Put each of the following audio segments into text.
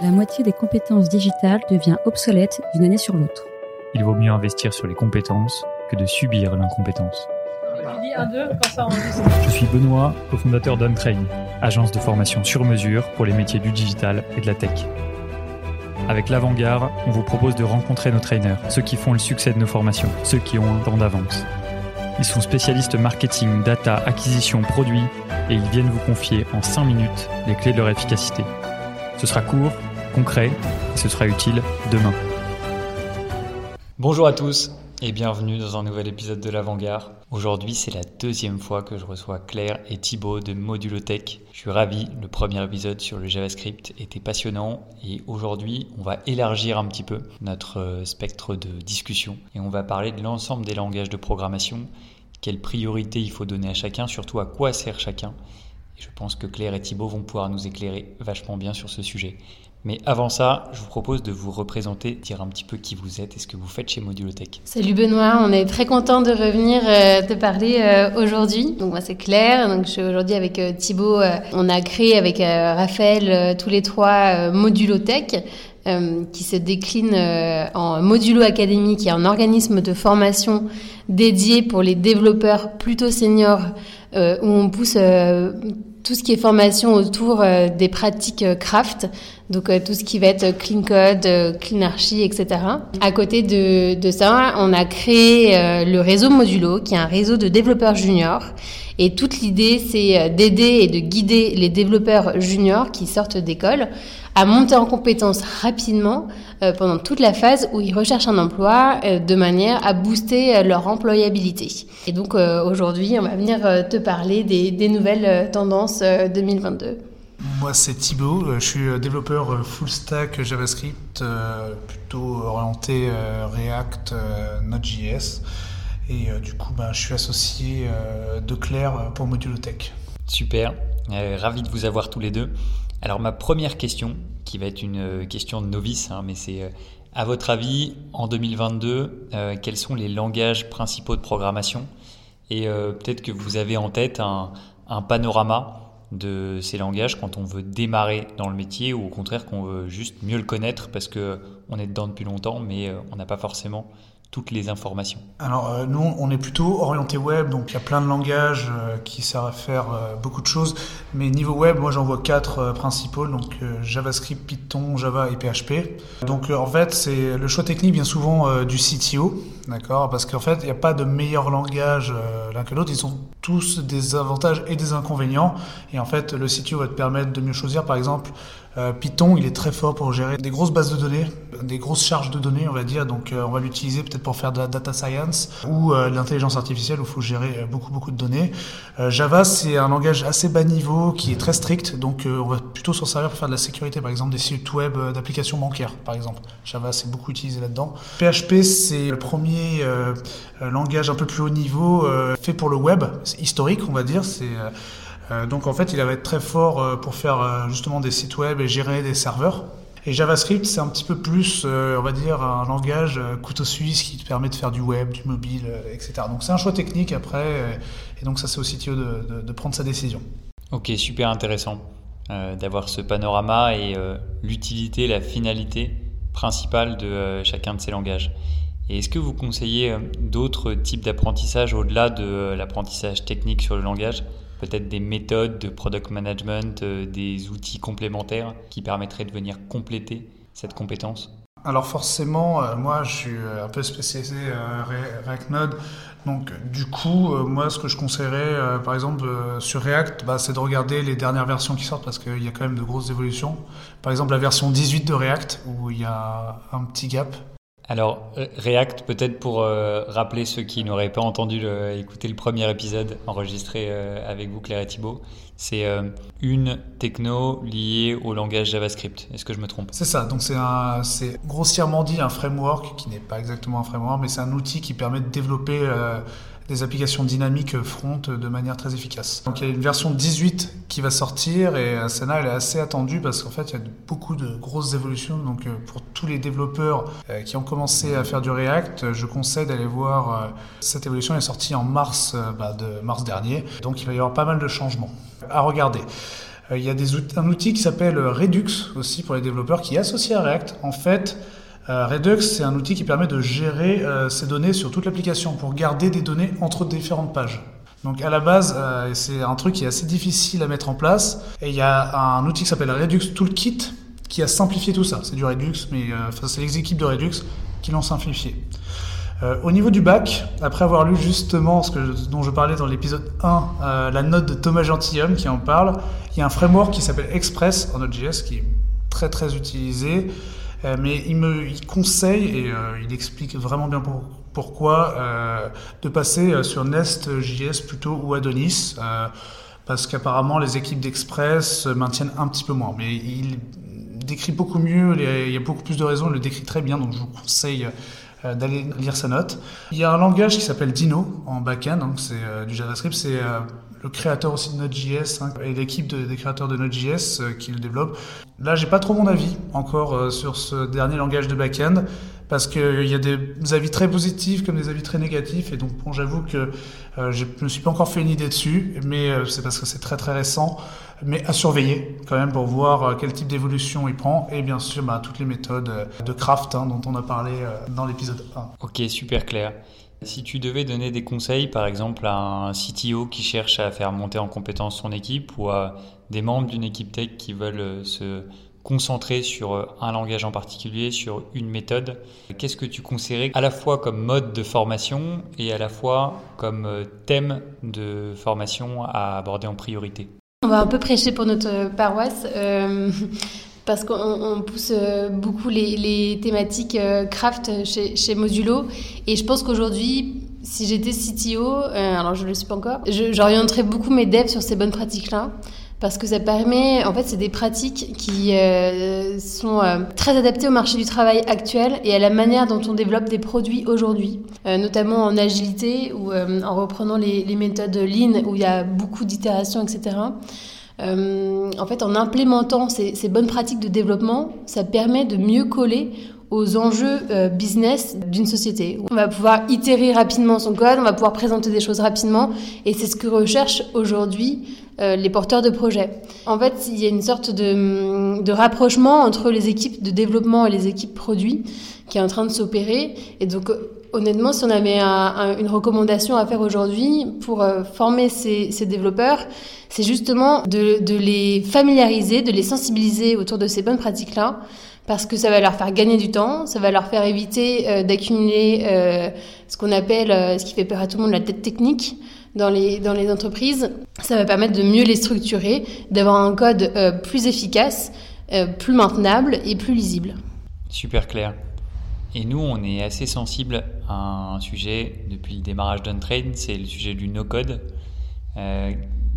La moitié des compétences digitales devient obsolète d'une année sur l'autre. Il vaut mieux investir sur les compétences que de subir l'incompétence. Je suis Benoît, cofondateur d'Untrain, agence de formation sur mesure pour les métiers du digital et de la tech. Avec l'Avant-Garde, on vous propose de rencontrer nos trainers, ceux qui font le succès de nos formations, ceux qui ont un temps d'avance. Ils sont spécialistes marketing, data, acquisition, produits et ils viennent vous confier en 5 minutes les clés de leur efficacité. Ce sera court, concret et ce sera utile demain. Bonjour à tous et bienvenue dans un nouvel épisode de l'Avant-Garde. Aujourd'hui, c'est la deuxième fois que je reçois Claire et Thibaut de Modulotech. Je suis ravi, le premier épisode sur le JavaScript était passionnant et aujourd'hui, on va élargir un petit peu notre euh, spectre de discussion et on va parler de l'ensemble des langages de programmation, quelles priorités il faut donner à chacun, surtout à quoi sert chacun. Je pense que Claire et Thibaut vont pouvoir nous éclairer vachement bien sur ce sujet. Mais avant ça, je vous propose de vous représenter, dire un petit peu qui vous êtes et ce que vous faites chez Modulotech. Salut Benoît, on est très content de revenir euh, te parler euh, aujourd'hui. Donc moi c'est Claire, donc je suis aujourd'hui avec euh, Thibaut. on a créé avec Raphaël tous les trois Modulotech. qui se décline en Modulo Academy, qui est un organisme de formation dédié pour les développeurs plutôt seniors, où on pousse tout ce qui est formation autour euh, des pratiques euh, craft, donc euh, tout ce qui va être clean code, clean archi, etc. À côté de, de ça, on a créé le réseau Modulo, qui est un réseau de développeurs juniors. Et toute l'idée, c'est d'aider et de guider les développeurs juniors qui sortent d'école à monter en compétences rapidement euh, pendant toute la phase où ils recherchent un emploi euh, de manière à booster euh, leur employabilité. Et donc aujourd'hui, on va venir te parler des, des nouvelles tendances 2022. Moi, c'est Thibaut. Je suis développeur full stack JavaScript, plutôt orienté React, Node.js. Et du coup, ben, je suis associé de Claire pour Modulotech. Super. ravi de vous avoir tous les deux. Alors ma première question, qui va être une euh, question de novice, hein, mais c'est euh, à votre avis, en 2022, euh, quels sont les langages principaux de programmation? Et peut-être que vous avez en tête un, un, panorama de ces langages quand on veut démarrer dans le métier ou au contraire qu'on veut juste mieux le connaître parce qu'on est dedans depuis longtemps mais on n'a pas forcément toutes les informations Alors euh, nous, on est plutôt orienté web, donc il y a plein de langages euh, qui servent à faire euh, beaucoup de choses. Mais niveau web, moi j'en vois quatre principaux, donc JavaScript, Python, Java et PHP. Donc en fait, c'est le choix technique bien souvent du CTO, d'accord? Parce qu'en fait, il n'y a pas de meilleur langage l'un que l'autre. Ils ont tous des avantages et des inconvénients. Et en fait, le CTO va te permettre de mieux choisir. Par exemple, euh, Python, il est très fort pour gérer des grosses bases de données, des grosses charges de données, on va dire. Donc, euh, on va l'utiliser peut-être pour faire de la data science ou euh, de l'intelligence artificielle où il faut gérer beaucoup, beaucoup de données. Java, c'est un langage assez bas niveau qui est très strict. Donc, on va plutôt s'en servir pour faire de la sécurité, par exemple des sites web d'applications bancaires, par exemple. Java, c'est beaucoup utilisé là-dedans. PHP, c'est le premier langage un peu plus haut niveau fait pour le web. C'est historique, on va dire. C'est donc en fait, il va être très fort euh, pour faire euh, justement des sites web et gérer des serveurs. Et JavaScript, c'est un petit peu plus, on va dire, un langage couteau suisse qui te permet de faire du web, du mobile, etc. Donc c'est un choix technique après, et donc ça c'est au CTO de, prendre sa décision. Ok, super intéressant d'avoir ce panorama et l'utilité, la finalité principale de chacun de ces langages. Et est-ce que vous conseillez d'autres types d'apprentissage au-delà de l'apprentissage technique sur le langage? Peut-être des méthodes de product management, euh, des outils complémentaires qui permettraient de venir compléter cette compétence alors forcément, euh, moi je suis euh, un peu spécialisé React Node, donc du coup, moi ce que je conseillerais par exemple sur React, bah, c'est de regarder les dernières versions qui sortent parce qu'il y a quand même de grosses évolutions. Par exemple la version 18 de React où il y a un petit gap alors, euh, React, peut-être pour euh, rappeler ceux qui n'auraient pas entendu écouter le premier épisode enregistré euh, avec vous, Claire et Thibault, c'est une techno liée au langage JavaScript. Est-ce que je me trompe? C'est ça, donc c'est grossièrement dit un framework qui n'est pas exactement un framework, mais c'est un outil qui permet de développer des applications dynamiques front de manière très efficace. Donc il y a une version 18 qui va sortir et euh, celle-là elle est assez attendue parce qu'en fait il y a beaucoup de grosses évolutions. Donc euh, pour tous les développeurs euh, qui ont commencé à faire du React, je conseille d'aller voir cette évolution elle est sortie en mars, bah, de mars dernier. Donc il va y avoir pas mal de changements à regarder. Il y a un outil qui s'appelle Redux aussi pour les développeurs qui est associé à React. En fait, Redux, c'est un outil qui permet de gérer ces données sur toute l'application pour garder des données entre différentes pages. Donc à la base, c'est un truc qui est assez difficile à mettre en place. Et il y a un outil qui s'appelle Redux Toolkit qui a simplifié tout ça. C'est du Redux, mais c'est les équipes de Redux qui l'ont simplifié. Euh, au niveau du bac, après avoir lu justement ce dont je parlais dans l'épisode 1, euh, la note de Thomas Gentilhomme qui en parle, il y a un framework qui s'appelle Express en Node.js qui est très très utilisé, euh, mais il me il conseille et il explique vraiment bien pourquoi de passer sur Nest.js plutôt ou Adonis parce qu'apparemment les équipes d'Express maintiennent un petit peu moins. Mais il décrit beaucoup mieux, il y a beaucoup plus de raisons, il le décrit très bien, donc je vous conseille euh, d'aller lire sa note. Il y a un langage qui s'appelle Dino en backend, donc c'est euh, du JavaScript, c'est euh, le créateur aussi de Node.js hein, et l'équipe des créateurs de Node.js qui le développe. Là, j'ai pas trop mon avis encore sur ce dernier langage de backend parce qu'il y a des avis très positifs comme des avis très négatifs. Et donc, bon, j'avoue que euh, je me suis pas encore fait une idée dessus, mais euh, c'est parce que c'est très très récent. Mais à surveiller quand même pour voir euh, quel type d'évolution il prend. Et bien sûr, bah, toutes les méthodes de craft hein, dont on a parlé dans l'épisode 1. Ok, super clair. Si tu devais donner des conseils, par exemple, à un CTO qui cherche à faire monter en compétence son équipe ou à des membres d'une équipe tech qui veulent se concentré sur euh, un langage en particulier, sur une méthode. Qu'est-ce que tu conseillerais à la fois comme mode de formation et à la fois comme euh, thème de formation à aborder en priorité? On va un peu prêcher pour notre euh, paroisse. Parce qu'on pousse beaucoup les, thématiques craft chez, chez, Modulo. Et je pense qu'aujourd'hui, si j'étais CTO, alors je ne le suis pas encore, j'orienterais beaucoup mes devs sur ces bonnes pratiques-là parce que ça permet, en fait, c'est des pratiques qui euh, sont euh, très adaptées au marché du travail actuel et à la manière dont on développe des produits aujourd'hui, euh, notamment en agilité ou en reprenant les, les, méthodes Lean où il y a beaucoup d'itérations, etc. en fait, en implémentant ces, bonnes pratiques de développement, ça permet de mieux coller aux enjeux business d'une société. On va pouvoir itérer rapidement son code, on va pouvoir présenter des choses rapidement, et c'est ce que recherche aujourd'hui euh, les porteurs de projets. En fait, il y a une sorte de, de, rapprochement entre les équipes de développement et les équipes produits qui est en train de s'opérer. Et donc, honnêtement, si on avait une recommandation à faire aujourd'hui pour euh, former ces, développeurs, c'est justement de, les familiariser, de les sensibiliser autour de ces bonnes pratiques-là, parce que ça va leur faire gagner du temps, ça va leur faire éviter euh, d'accumuler euh, ce qu'on appelle, ce qui fait peur à tout le monde, la tête technique dans les, entreprises. Ça va permettre de mieux les structurer, d'avoir un code plus efficace, plus maintenable et plus lisible. Super clair. Et nous, on est assez sensible à un sujet depuis le démarrage d'Untrain, c'est le sujet du no-code. Euh,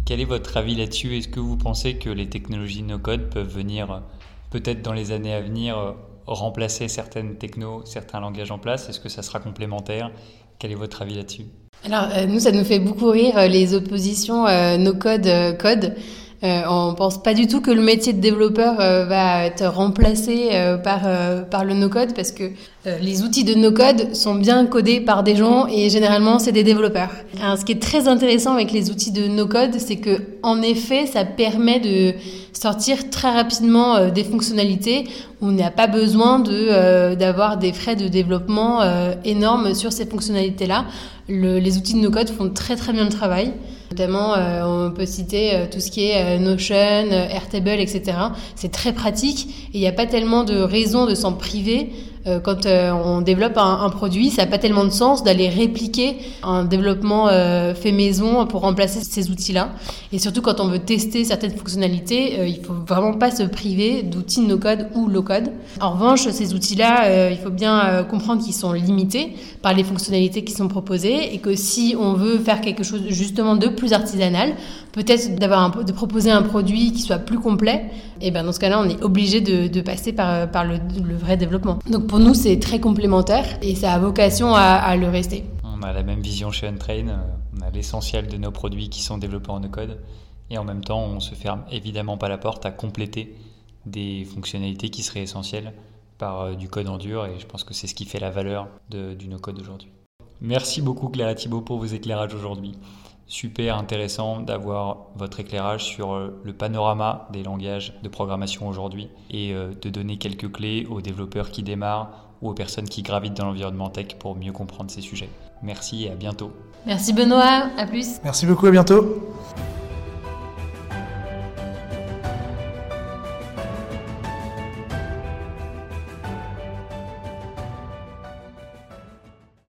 quel est votre avis là-dessus? Est-ce que vous pensez que les technologies no-code peuvent venir, peut-être dans les années à venir, remplacer certaines technos, certains langages en place? Est-ce que ça sera complémentaire? Quel est votre avis là-dessus? Alors, euh, nous, ça nous fait beaucoup rire euh, les oppositions euh, no-code, code. Euh, on pense pas du tout que le métier de développeur va être remplacé par, par le no-code parce que les outils de no-code sont bien codés par des gens et généralement c'est des développeurs. Ce qui est très intéressant avec les outils de no-code, c'est que en effet, ça permet de sortir très rapidement des fonctionnalités. On n'a pas besoin de d'avoir des frais de développement énormes sur ces fonctionnalités-là les outils de no-code font très très bien le travail. Notamment, euh, on peut citer euh, tout ce qui est euh, Notion, Airtable, etc. C'est très pratique et il n'y a pas tellement de raisons de s'en priver euh, quand euh, on développe un, produit, ça n'a pas tellement de sens d'aller répliquer un développement euh, fait maison pour remplacer ces outils-là. Et surtout quand on veut tester certaines fonctionnalités, il faut vraiment pas se priver d'outils no-code ou low-code. En revanche, ces outils-là, il faut bien comprendre qu'ils sont limités par les fonctionnalités qui sont proposées et que si on veut faire quelque chose justement de plus artisanal, peut-être d'avoir de proposer un produit qui soit plus complet, et ben dans ce cas-là, on est obligé de, passer par, le, vrai développement. Pour nous, c'est très complémentaire et ça a vocation à, le rester. On a la même vision chez Untrain. Euh, on a l'essentiel de nos produits qui sont développés en no-code et en même temps, on se ferme évidemment pas la porte à compléter des fonctionnalités qui seraient essentielles par euh, du code en dur et je pense que c'est ce qui fait la valeur du no-code aujourd'hui. Merci beaucoup Clara Thibault pour vos éclairages aujourd'hui. Super intéressant d'avoir votre éclairage sur le panorama des langages de programmation aujourd'hui et de donner quelques clés aux développeurs qui démarrent ou aux personnes qui gravitent dans l'environnement tech pour mieux comprendre ces sujets. Merci et à bientôt. Merci Benoît, à plus. Merci beaucoup, à bientôt.